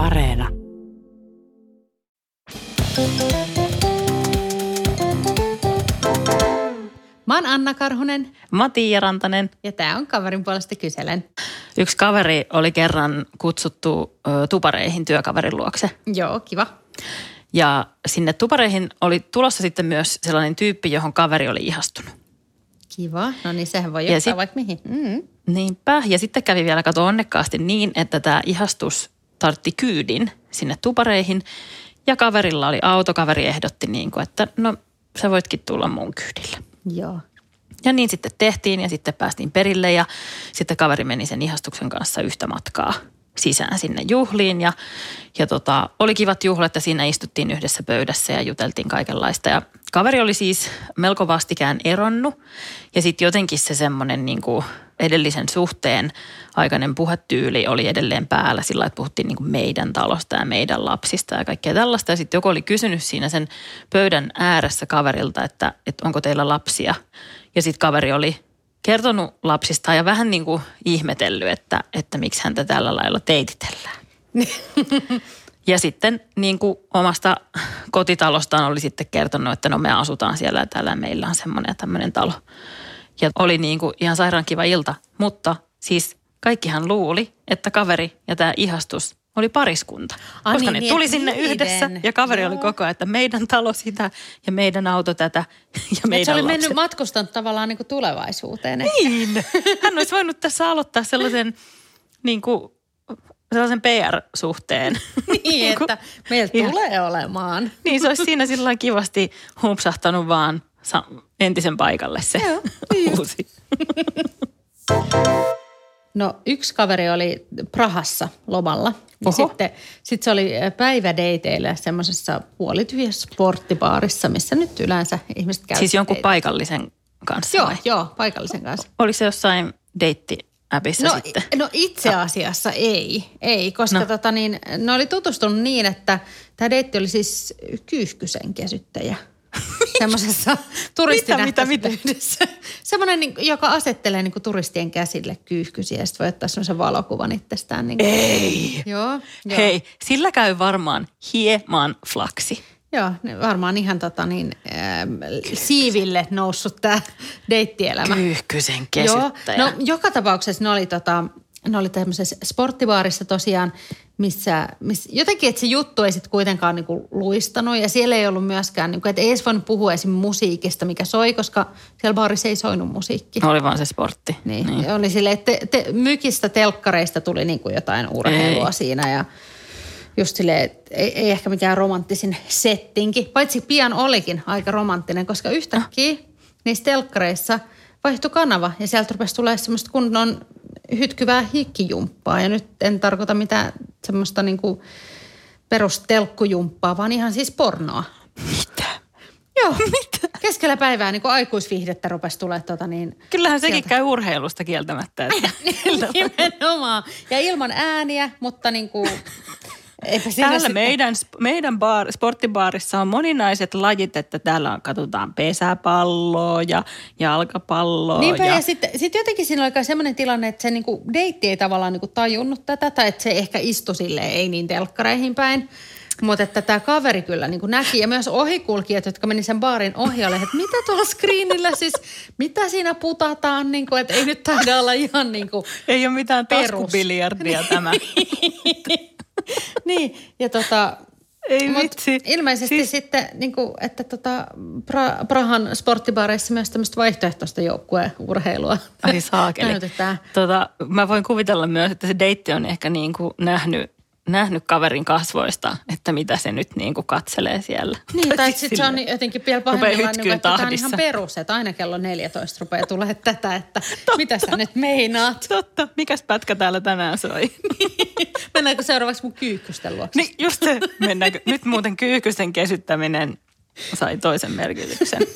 Areena. Mä oon Anna Karhunen Mä oon Tiia Rantanen. ja tää on kaverin puolesta kyselen. Yksi kaveri oli kerran kutsuttu ö, tupareihin työkaverin luokse. Joo, kiva. Ja sinne tupareihin oli tulossa sitten myös sellainen tyyppi, johon kaveri oli ihastunut. Kiva. No niin, sehän voi Ja johtaa sit- vaikka mihin. Mm. Niinpä. Ja sitten kävi vielä kato onnekkaasti niin, että tämä ihastus tartti kyydin sinne tupareihin. Ja kaverilla oli auto, kaveri ehdotti niin kuin, että no sä voitkin tulla mun kyydille. Joo. Ja niin sitten tehtiin ja sitten päästiin perille ja sitten kaveri meni sen ihastuksen kanssa yhtä matkaa sisään sinne juhliin. Ja, ja tota, oli kivat juhlat ja siinä istuttiin yhdessä pöydässä ja juteltiin kaikenlaista. Ja kaveri oli siis melko vastikään eronnut ja sitten jotenkin se semmoinen niin kuin edellisen suhteen aikainen puhetyyli oli edelleen päällä sillä, että puhuttiin niin kuin meidän talosta ja meidän lapsista ja kaikkea tällaista. Ja sitten joku oli kysynyt siinä sen pöydän ääressä kaverilta, että, että onko teillä lapsia. Ja sitten kaveri oli kertonut lapsista ja vähän niin kuin ihmetellyt, että, että miksi häntä tällä lailla teititellään. Ja sitten niin kuin omasta kotitalostaan oli sitten kertonut, että no me asutaan siellä ja täällä meillä on semmoinen ja tämmöinen talo. Ja oli niin kuin ihan sairaan kiva ilta, mutta siis kaikkihan luuli, että kaveri ja tämä ihastus oli pariskunta. Ai koska niin, ne niin, tuli että sinne niiden. yhdessä ja kaveri oli Joo. koko ajan, että meidän talo sitä ja meidän auto tätä ja Et meidän se oli lapset. mennyt matkustanut tavallaan niin kuin tulevaisuuteen. Niin. Hän olisi voinut tässä aloittaa sellaisen, niin kuin, sellaisen PR-suhteen. niin, että meillä tulee olemaan. Niin se olisi siinä sillä kivasti humpsahtanut vaan entisen paikalle se Joo, uusi. No yksi kaveri oli Prahassa lomalla. Ja Oho. sitten sit se oli päivädeiteillä semmoisessa puolityhjässä sporttibaarissa, missä nyt yleensä ihmiset käyvät. Siis jonkun deitä. paikallisen kanssa Joo, vai? joo, paikallisen kanssa. Oliko se jossain deitti-appissa No, sitten? no itse asiassa ei, ei koska No. no. tota niin, ne oli tutustunut niin, että tämä deitti oli siis kyyhkysen kesyttäjä. Semmoisessa turistinähtäisyyydessä. Semmoinen, niin, joka asettelee niin kuin turistien käsille kyyhkysiä ja sitten voi ottaa semmoisen valokuvan itsestään. Niin kuin. Ei. Joo, joo. Hei, sillä käy varmaan hieman flaksi. Joo, ne varmaan ihan tota niin, ähm, siiville noussut tämä deittielämä. Kyyhkysen Joo, kesyttäjä. no joka tapauksessa ne oli, tota, ne oli tämmöisessä sporttibaarissa tosiaan, missä, missä jotenkin, että se juttu ei sitten kuitenkaan niinku luistanut ja siellä ei ollut myöskään, niinku, että ei edes voinut puhua esim. musiikista, mikä soi, koska siellä baarissa ei soinut musiikki. Oli vaan se sportti. Niin, niin. oli silleen, että te, te, mykistä telkkareista tuli niinku jotain urheilua Ei. siinä ja just silleen, että ei, ei ehkä mikään romanttisin settinki. Paitsi pian olikin aika romanttinen, koska yhtäkkiä niissä telkkareissa vaihtui kanava ja sieltä rupesi tulee semmoista kunnon hytkyvää hikkijumppaa. Ja nyt en tarkoita mitään semmoista niinku perustelkkujumppaa, vaan ihan siis pornoa. Mitä? Joo. Mitä? Keskellä päivää niin aikuisviihdettä rupesi tulee tota niin... Kyllähän sekin sieltä. käy urheilusta kieltämättä. Että Nimenomaan. Ja ilman ääniä, mutta niin kuin... Eipä siinä Täällä meidän, meidän bar, sporttibaarissa on moninaiset lajit, että täällä on, katsotaan pesäpalloa ja jalkapalloa. Niinpä, ja, ja, sitten sit jotenkin siinä oli kai semmoinen tilanne, että se niinku deitti ei tavallaan niinku tajunnut tätä, tai että se ehkä istui sille ei niin telkkareihin päin. Mutta että tämä kaveri kyllä niin kuin näki ja myös ohikulkijat, jotka meni sen baarin oli, että mitä tuolla screenillä siis, mitä siinä putataan, niin kuin, että ei nyt taida olla ihan niin kuin, Ei ole mitään taskubiljardia tämä. niin, ja tota, Ei mut vitsi. Ilmeisesti siis... sitten, niin kuin, että tota, pra, Prahan sporttibaareissa myös tämmöistä vaihtoehtoista joukkueurheilua Ai saakeli. näytetään. Tota, mä voin kuvitella myös, että se deitti on ehkä niin kuin nähnyt, nähnyt kaverin kasvoista, että mitä se nyt niin kuin katselee siellä. Niin, tai sitten se on silleen. jotenkin vielä pahimmillaan, niin että tämä on ihan perus, että aina kello 14 rupeaa tulee tätä, että mitä sä nyt meinaat. Totta, mikäs pätkä täällä tänään soi? Mennäänkö seuraavaksi mun kyykkysten luokse? niin just se, mennäänkö. Nyt muuten kyyhkysten kesyttäminen sai toisen merkityksen.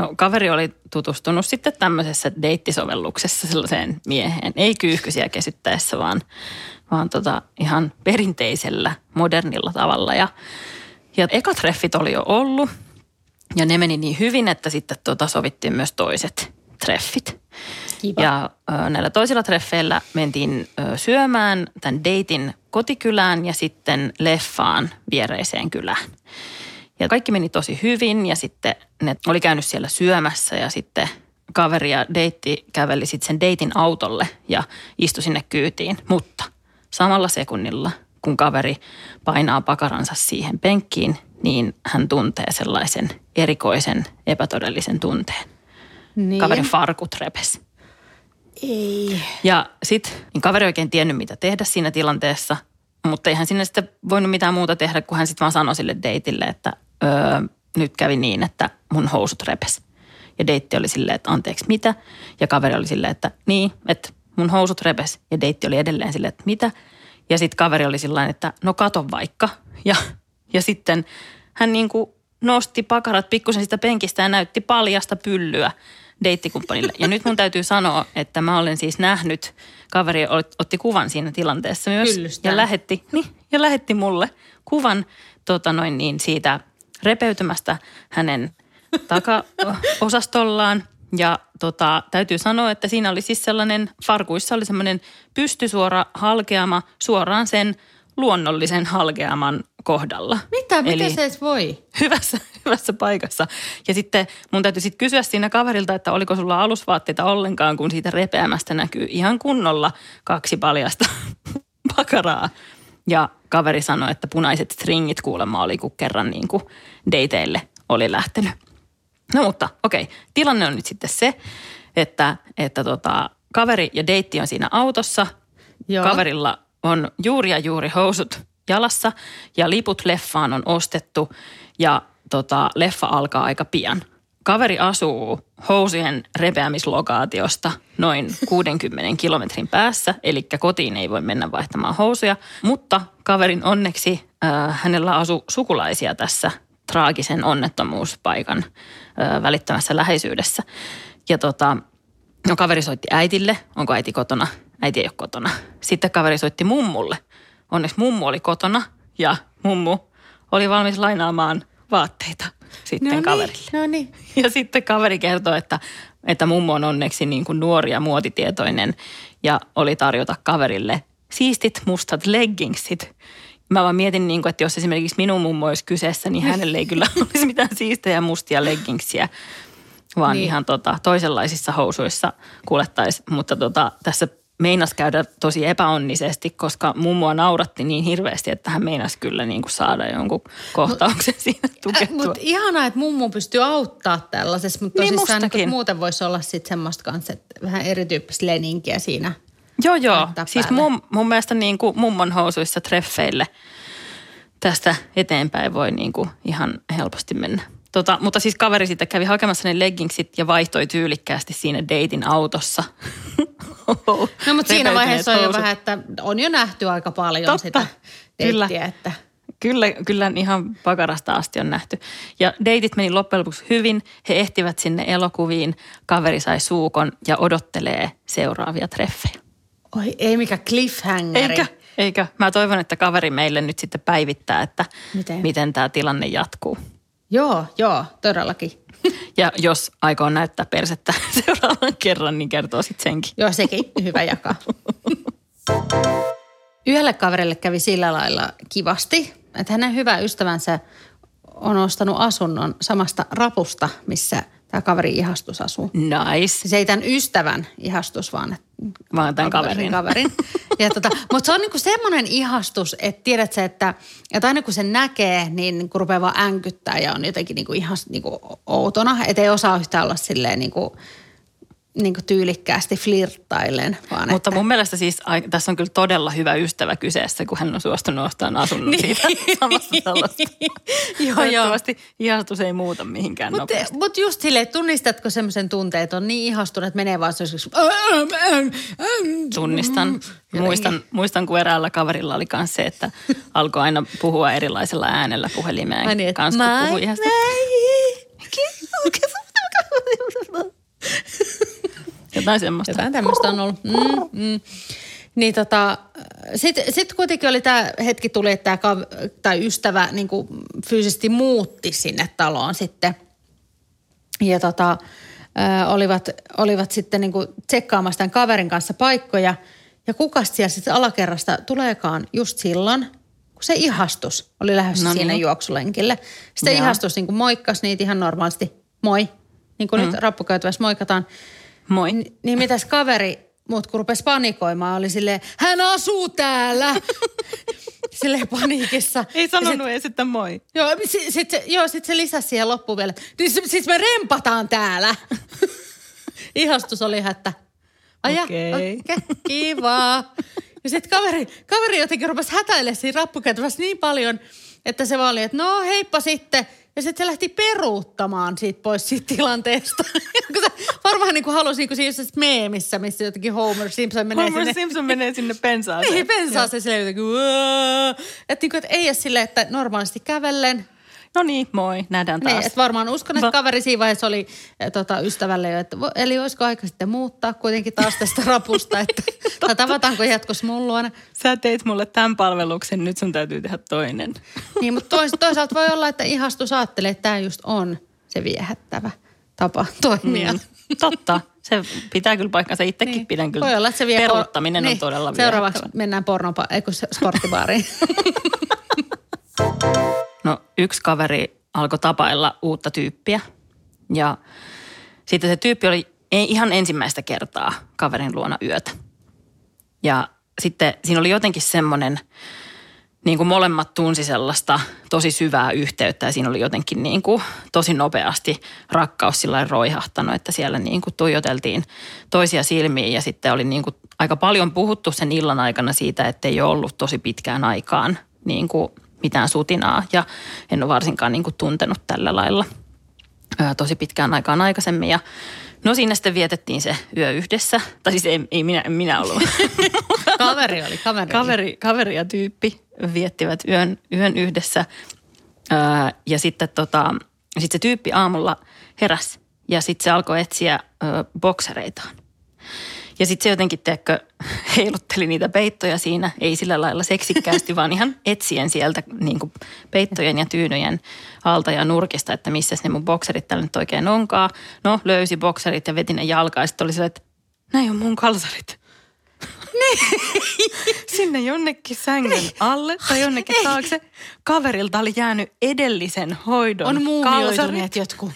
No, kaveri oli tutustunut sitten tämmöisessä deittisovelluksessa sellaiseen mieheen. Ei kyyhkysiä kesyttäessä, vaan, vaan tota ihan perinteisellä, modernilla tavalla. Ja, ja ekat treffit oli jo ollut ja ne meni niin hyvin, että sitten tota sovittiin myös toiset treffit. Kiva. Ja ö, näillä toisilla treffeillä mentiin ö, syömään tämän deitin kotikylään ja sitten leffaan viereiseen kylään. Ja kaikki meni tosi hyvin ja sitten ne oli käynyt siellä syömässä ja sitten kaveri ja deitti käveli sitten sen deitin autolle ja istui sinne kyytiin. Mutta samalla sekunnilla, kun kaveri painaa pakaransa siihen penkkiin, niin hän tuntee sellaisen erikoisen epätodellisen tunteen. Niin. Kaverin farkut repes. Ei. Ja sitten niin kaveri ei oikein tiennyt, mitä tehdä siinä tilanteessa, mutta eihän sinne sitten voinut mitään muuta tehdä, kun hän sitten vaan sanoi sille deitille, että öö, nyt kävi niin, että mun housut repes. Ja deitti oli silleen, että anteeksi mitä? Ja kaveri oli silleen, että niin, että mun housut repes. Ja deitti oli edelleen silleen, että mitä? Ja sitten kaveri oli sillä että no kato vaikka. Ja, ja sitten hän niin kuin nosti pakarat pikkusen sitä penkistä ja näytti paljasta pyllyä deittikumppanille. Ja nyt mun täytyy sanoa, että mä olen siis nähnyt, kaveri otti kuvan siinä tilanteessa myös. Hyllystään. Ja lähetti, niin, ja lähetti mulle kuvan tota noin niin, siitä repeytymästä hänen takaosastollaan. Ja tota, täytyy sanoa, että siinä oli siis sellainen, farkuissa oli semmoinen pystysuora halkeama suoraan sen luonnollisen halkeaman kohdalla. Mitä? Miten Eli se edes voi? hyvässä, hyvässä paikassa. Ja sitten mun täytyy sitten kysyä siinä kaverilta, että oliko sulla alusvaatteita ollenkaan, kun siitä repeämästä näkyy ihan kunnolla kaksi paljasta pakaraa. Ja kaveri sanoi, että punaiset stringit kuulemma oli, kun kerran niin kuin dateille oli lähtenyt. No mutta okei, tilanne on nyt sitten se, että, että tota, kaveri ja deitti on siinä autossa. Joo. Kaverilla on juuri ja juuri housut jalassa ja liput leffaan on ostettu ja tota, leffa alkaa aika pian. Kaveri asuu housujen repeämislokaatiosta noin 60 kilometrin päässä, eli kotiin ei voi mennä vaihtamaan housuja. Mutta kaverin onneksi äh, hänellä asuu sukulaisia tässä traagisen onnettomuuspaikan äh, välittömässä läheisyydessä. Ja tota, no kaveri soitti äitille, onko äiti kotona? Äiti ei ole kotona. Sitten kaveri soitti mummulle. Onneksi mummu oli kotona ja mummu oli valmis lainaamaan vaatteita sitten no kaverille. Niin, no niin. Ja sitten kaveri kertoi, että, että mummo on onneksi niin kuin nuori ja muotitietoinen ja oli tarjota kaverille siistit mustat leggingsit. Mä vaan mietin, niin kuin, että jos esimerkiksi minun mummo olisi kyseessä, niin hänelle ei kyllä olisi mitään siistejä mustia leggingsiä, vaan niin. Ihan tota, toisenlaisissa housuissa kuljettaisi. Mutta tota, tässä meinas käydä tosi epäonnisesti, koska mummoa nauratti niin hirveästi, että hän meinasi kyllä niin kuin saada jonkun kohtauksen siinä tukettua. Mutta ihanaa, että mummu pystyy auttaa tällaisessa, mutta Niin, tosissaan niin muuten voisi olla sitten semmoista kanssa, että vähän erityyppistä leninkiä siinä. Joo, joo. Siis mun, mun mielestä niin kuin mummon housuissa treffeille tästä eteenpäin voi niin kuin ihan helposti mennä. Tota, mutta siis kaveri sitten kävi hakemassa ne leggingsit ja vaihtoi tyylikkäästi siinä deitin autossa. No mutta siinä vaiheessa on jo vähän, että on jo nähty aika paljon Totta, sitä kyllä. deittiä, että Kyllä, kyllä ihan pakarasta asti on nähty. Ja deitit meni loppujen lopuksi hyvin. He ehtivät sinne elokuviin. Kaveri sai suukon ja odottelee seuraavia treffejä. oi ei mikä cliffhangeri. Eikä, eikä. Mä toivon, että kaveri meille nyt sitten päivittää, että Miten? miten tämä tilanne jatkuu. Joo, joo, todellakin. Ja jos aikoo näyttää persettä seuraavan kerran, niin kertoo sitten senkin. Joo, sekin hyvä jakaa. Yhdelle kaverille kävi sillä lailla kivasti, että hänen hyvä ystävänsä on ostanut asunnon samasta rapusta, missä tämä kaveri ihastus asuu. Nice. Se ei tämän ystävän ihastus, vaan Vaan tämän kaverin. kaverin. Ja tota, mutta se on niinku semmoinen ihastus, että tiedät sä, että, että aina kun sen näkee, niin niinku rupeaa vaan änkyttää ja on jotenkin niinku ihan niinku outona. Että ei osaa yhtään olla silleen niinku, niinku tyylikkäästi flirttailen. Vaan Mutta että, mun mielestä siis ai, tässä on kyllä todella hyvä ystävä kyseessä, kun hän on suostunut ostamaan asunnon Niin. siitä samasta talosta. joo, joo. Toivottavasti ihastus ei muuta mihinkään Mutta mut just silleen, tunnistatko semmoisen tunteen, että on niin ihastunut, että menee vaan sellaiseksi... Tunnistan. Muistan, muistan, kun eräällä kaverilla oli myös se, että alkoi aina puhua erilaisella äänellä puhelimeen Ai niin, kanssa, kun puhui Jotain semmoista. Jotain tämmöistä on ollut. Mm, mm. Niin tota, sitten sit kuitenkin oli tämä hetki tuli, että tämä tai ystävä niin fyysisesti muutti sinne taloon sitten. Ja tota, ö, olivat, olivat sitten niin kuin tsekkaamassa tämän kaverin kanssa paikkoja. Ja kukas siellä sitten alakerrasta tuleekaan just silloin, kun se ihastus oli lähdössä No siinä niin. juoksulenkille. Sitten Joo. ihastus niin kuin moikkasi niitä ihan normaalisti. Moi. Niin kuin mm. nyt rappukäytävässä moikataan. Moi. Ni- Niin mitäs kaveri muut kun rupesi panikoimaan, oli silleen, hän asuu täällä. silleen paniikissa. Ei Ja sanonut edes, että moi. Joo, sit, sit, se- joo, sit se lisäsi siihen loppuun vielä. Siis, siis me rempataan täällä. Ihastus oli ihan, että aja, Okei. okei, kiva. Ja sitten kaveri, kaveri jotenkin rupesi hätäilemään siinä rappukäytävässä niin paljon, että se vaan oli, että no heippa sitten. Ja sitten se lähti peruuttamaan siitä pois siitä tilanteesta. Varmaan niin kuin halusi niin siinä meemissä, missä jotenkin Homer Simpson menee Homer sinne. Simpson menee sinne pensaaseen. Niin, pensaa se silleen jotenkin, että, niin kuin, että ei ole silleen, että normaalisti kävellen – No niin, moi, nähdään taas. niin, että varmaan uskon, että kaveri siinä vaiheessa oli eh, tota, ystävälle jo, että eli olisiko aika sitten muuttaa kuitenkin taas tästä rapusta, että tai tavataanko jatkossa mun luona. Sä teit mulle tämän palveluksen, nyt sun täytyy tehdä toinen. Niin, mutta tois, toisaalta voi olla, että ihastus ajattelee, että tämä just on se viehättävä tapa toimia. Mm, totta, se pitää kyllä paikkansa. Itsekin Niin. pidän kyllä. Voi olla, että se vie por- Peruuttaminen niin. on todella Seuraavaksi viehättävää. mennään pornopa- ei kun sporttibaariin. No yksi kaveri alkoi tapailla uutta tyyppiä. Ja sitten se tyyppi oli ei ihan ensimmäistä kertaa kaverin luona yötä. Ja sitten siinä oli jotenkin semmoinen, niin kuin molemmat tunsi sellaista tosi syvää yhteyttä. Ja siinä oli jotenkin niin kuin tosi nopeasti rakkaus sillä roihahtanut, että siellä niin kuin tuijoteltiin toisia silmiin. Ja sitten oli niin kuin aika paljon puhuttu sen illan aikana siitä, että ei ollut tosi pitkään aikaan niin kuin mitään sutinaa ja en ole varsinkaan niin kuin tuntenut tällä lailla ää, tosi pitkään aikaan aikaisemmin ja No siinä sitten vietettiin se yö yhdessä, tai siis ei, ei minä, en minä ollut, kaveri oli, kaveri. kaveri, kaveri ja tyyppi viettivät yön, yön yhdessä. Ää, ja sitten tota, sit se tyyppi aamulla heräsi ja sitten se alkoi etsiä ö, boksereitaan. Ja sitten se jotenkin, teekö, heilutteli niitä peittoja siinä, ei sillä lailla seksikkäästi, vaan ihan etsien sieltä niin kuin peittojen ja tyynyjen alta ja nurkista, että missä ne mun bokserit täällä nyt oikein onkaan. No, löysi bokserit ja veti ne jalkaan ja sitten oli se, että näin on mun kalsarit. Sinne jonnekin sängyn alle tai jonnekin taakse. Kaverilta oli jäänyt edellisen hoidon On muumioituneet jotkut.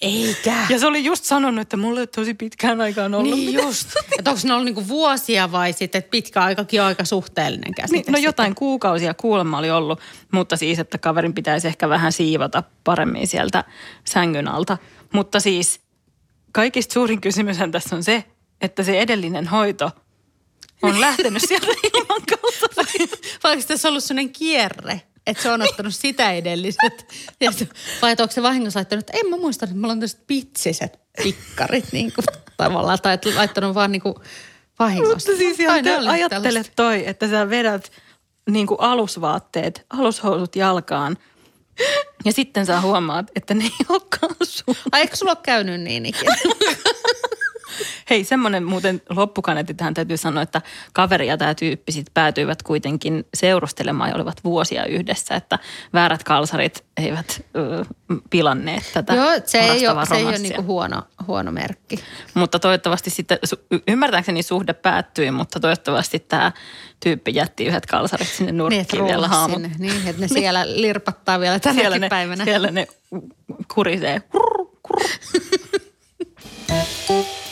Eikä. Ja se oli just sanonut, että mulle ei tosi pitkään aikaan ollut Niin mitään. just. Että onko ne ollut niinku vuosia vai sitten, että pitkä aikakin on aika suhteellinen käsite? Niin, no jotain kuukausia kuulemma oli ollut, mutta siis, että kaverin pitäisi ehkä vähän siivota paremmin sieltä sängyn alta. Mutta siis kaikista suurin kysymyshän tässä on se, että se edellinen hoito on lähtenyt sieltä ilman kautta. Vai onko tässä ollut sellainen kierre, että se on ottanut sitä edelliset? Ja se- Vai että onko se vahingossa laittanut, että en mä muista, että mulla on tällaiset pitsiset pikkarit niin kuin, tavallaan. Tai että laittanut vaan niin kuin vahingossa. Mutta siis ihan te, ajattele toi, että sä vedät niin kuin alusvaatteet, alushousut jalkaan ja sitten sä huomaat, että ne ei olekaan sun. Ai eikö sulla ole käynyt niin ikinä? Hei, semmoinen muuten loppukaneetti tähän täytyy sanoa, että kaveri ja tämä tyyppi sit päätyivät kuitenkin seurustelemaan ja olivat vuosia yhdessä, että väärät kalsarit eivät ö, pilanneet tätä Joo, se ei ole, se ei ole niin kuin huono, huono merkki. Mutta toivottavasti sitten, ymmärtääkseni suhde päättyi, mutta toivottavasti tämä tyyppi jätti yhdet kalsarit sinne Niin, nurkkiin että vielä haamu. sinne. Niin, että ne siellä lirpattaa vielä tänäkin Siellä ne, päivänä. siellä ne kurisee.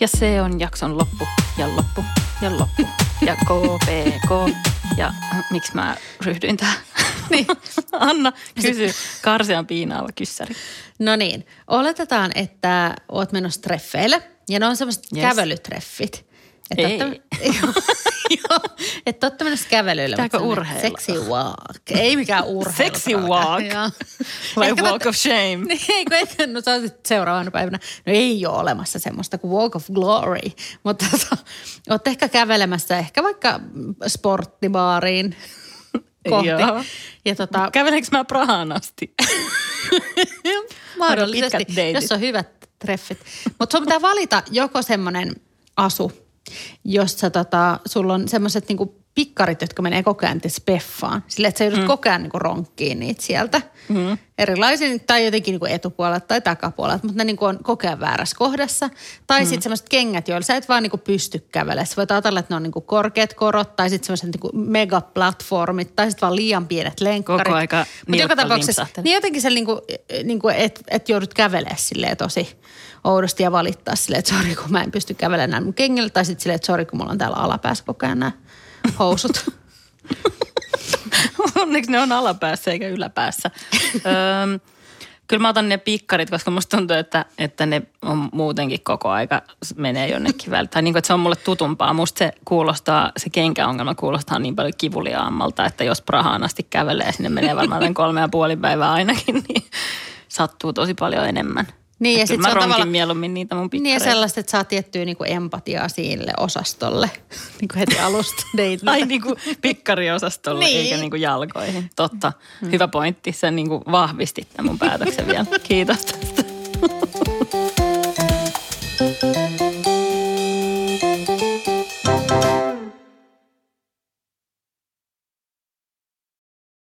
Ja se on jakson loppu ja loppu ja loppu ja KPK. Ja äh, miksi mä ryhdyin tähän? Niin. Anna, kysy. Karsean piinaava kyssäri. No niin, oletetaan, että oot menossa treffeille ja ne on semmoiset Yes. kävelytreffit. Että Ei. ootte- Joo, että olette menossa kävelylle. Pitääkö mutta urheilla? Sexy walk. Ei mikään urheilu. Sexy walk. Like walk of shame. Niin, ei, kun ehkä, no sä oot seuraavana päivänä. No ei ole olemassa semmoista kuin walk of glory. Mutta tota, ootte ehkä kävelemässä ehkä vaikka sporttibaariin kohti. Joo. Ja tota, Kävelenkö mä Prahaan asti? Mahdollisesti, jos on hyvät treffit. Mutta sun pitää valita joko semmoinen asu, jossa tota, sulla on semmoiset niinku pikkarit, jotka menee koko ajan speffaan. Sille, että sä joudut mm. koko ajan niin ronkkiin niitä sieltä. Mm. Erilaisin, tai jotenkin niin etupuolelta tai takapuolelta, mutta ne niin on koko ajan väärässä kohdassa. Tai mm. sitten semmoiset kengät, joilla sä et vaan niin pysty kävelemään. Sä voit ajatella, että ne on niin korkeat korot, tai sitten semmoiset niin megaplatformit, tai sitten vaan liian pienet lenkkarit. Koko aika Mutta joka tapauksessa, niin jotenkin se, niin kuin, niin kuin, että et joudut kävelemään silleen tosi oudosti ja valittaa silleen, että sori kun mä en pysty kävelemään mun kengillä. Tai sitten silleen, että sori kun mulla on täällä alapäässä koko ajan nämä housut. Onneksi ne on alapäässä eikä yläpäässä. Öö, kyllä mä otan ne pikkarit, koska musta tuntuu, että, että ne on muutenkin koko aika menee jonnekin välillä. Niin kuin, että se on mulle tutumpaa. Musta se kuulostaa, se kenkäongelma kuulostaa niin paljon kivuliaammalta, että jos Prahaan asti kävelee, sinne menee varmaan kolme ja puoli päivää ainakin, niin sattuu tosi paljon enemmän. Niin, ja sitten mä ronkin mieluummin niitä mun pikkareita. Niin ja sellaista, että saa tiettyä niinku empatiaa sille osastolle niinku heti alusta deitiltä. Ai niinku pikkariosastolle niin. eikä niinku jalkoihin. Totta. Hmm. Hyvä pointti. Sä niinku vahvistit tämän mun päätöksen vielä. Kiitos tästä.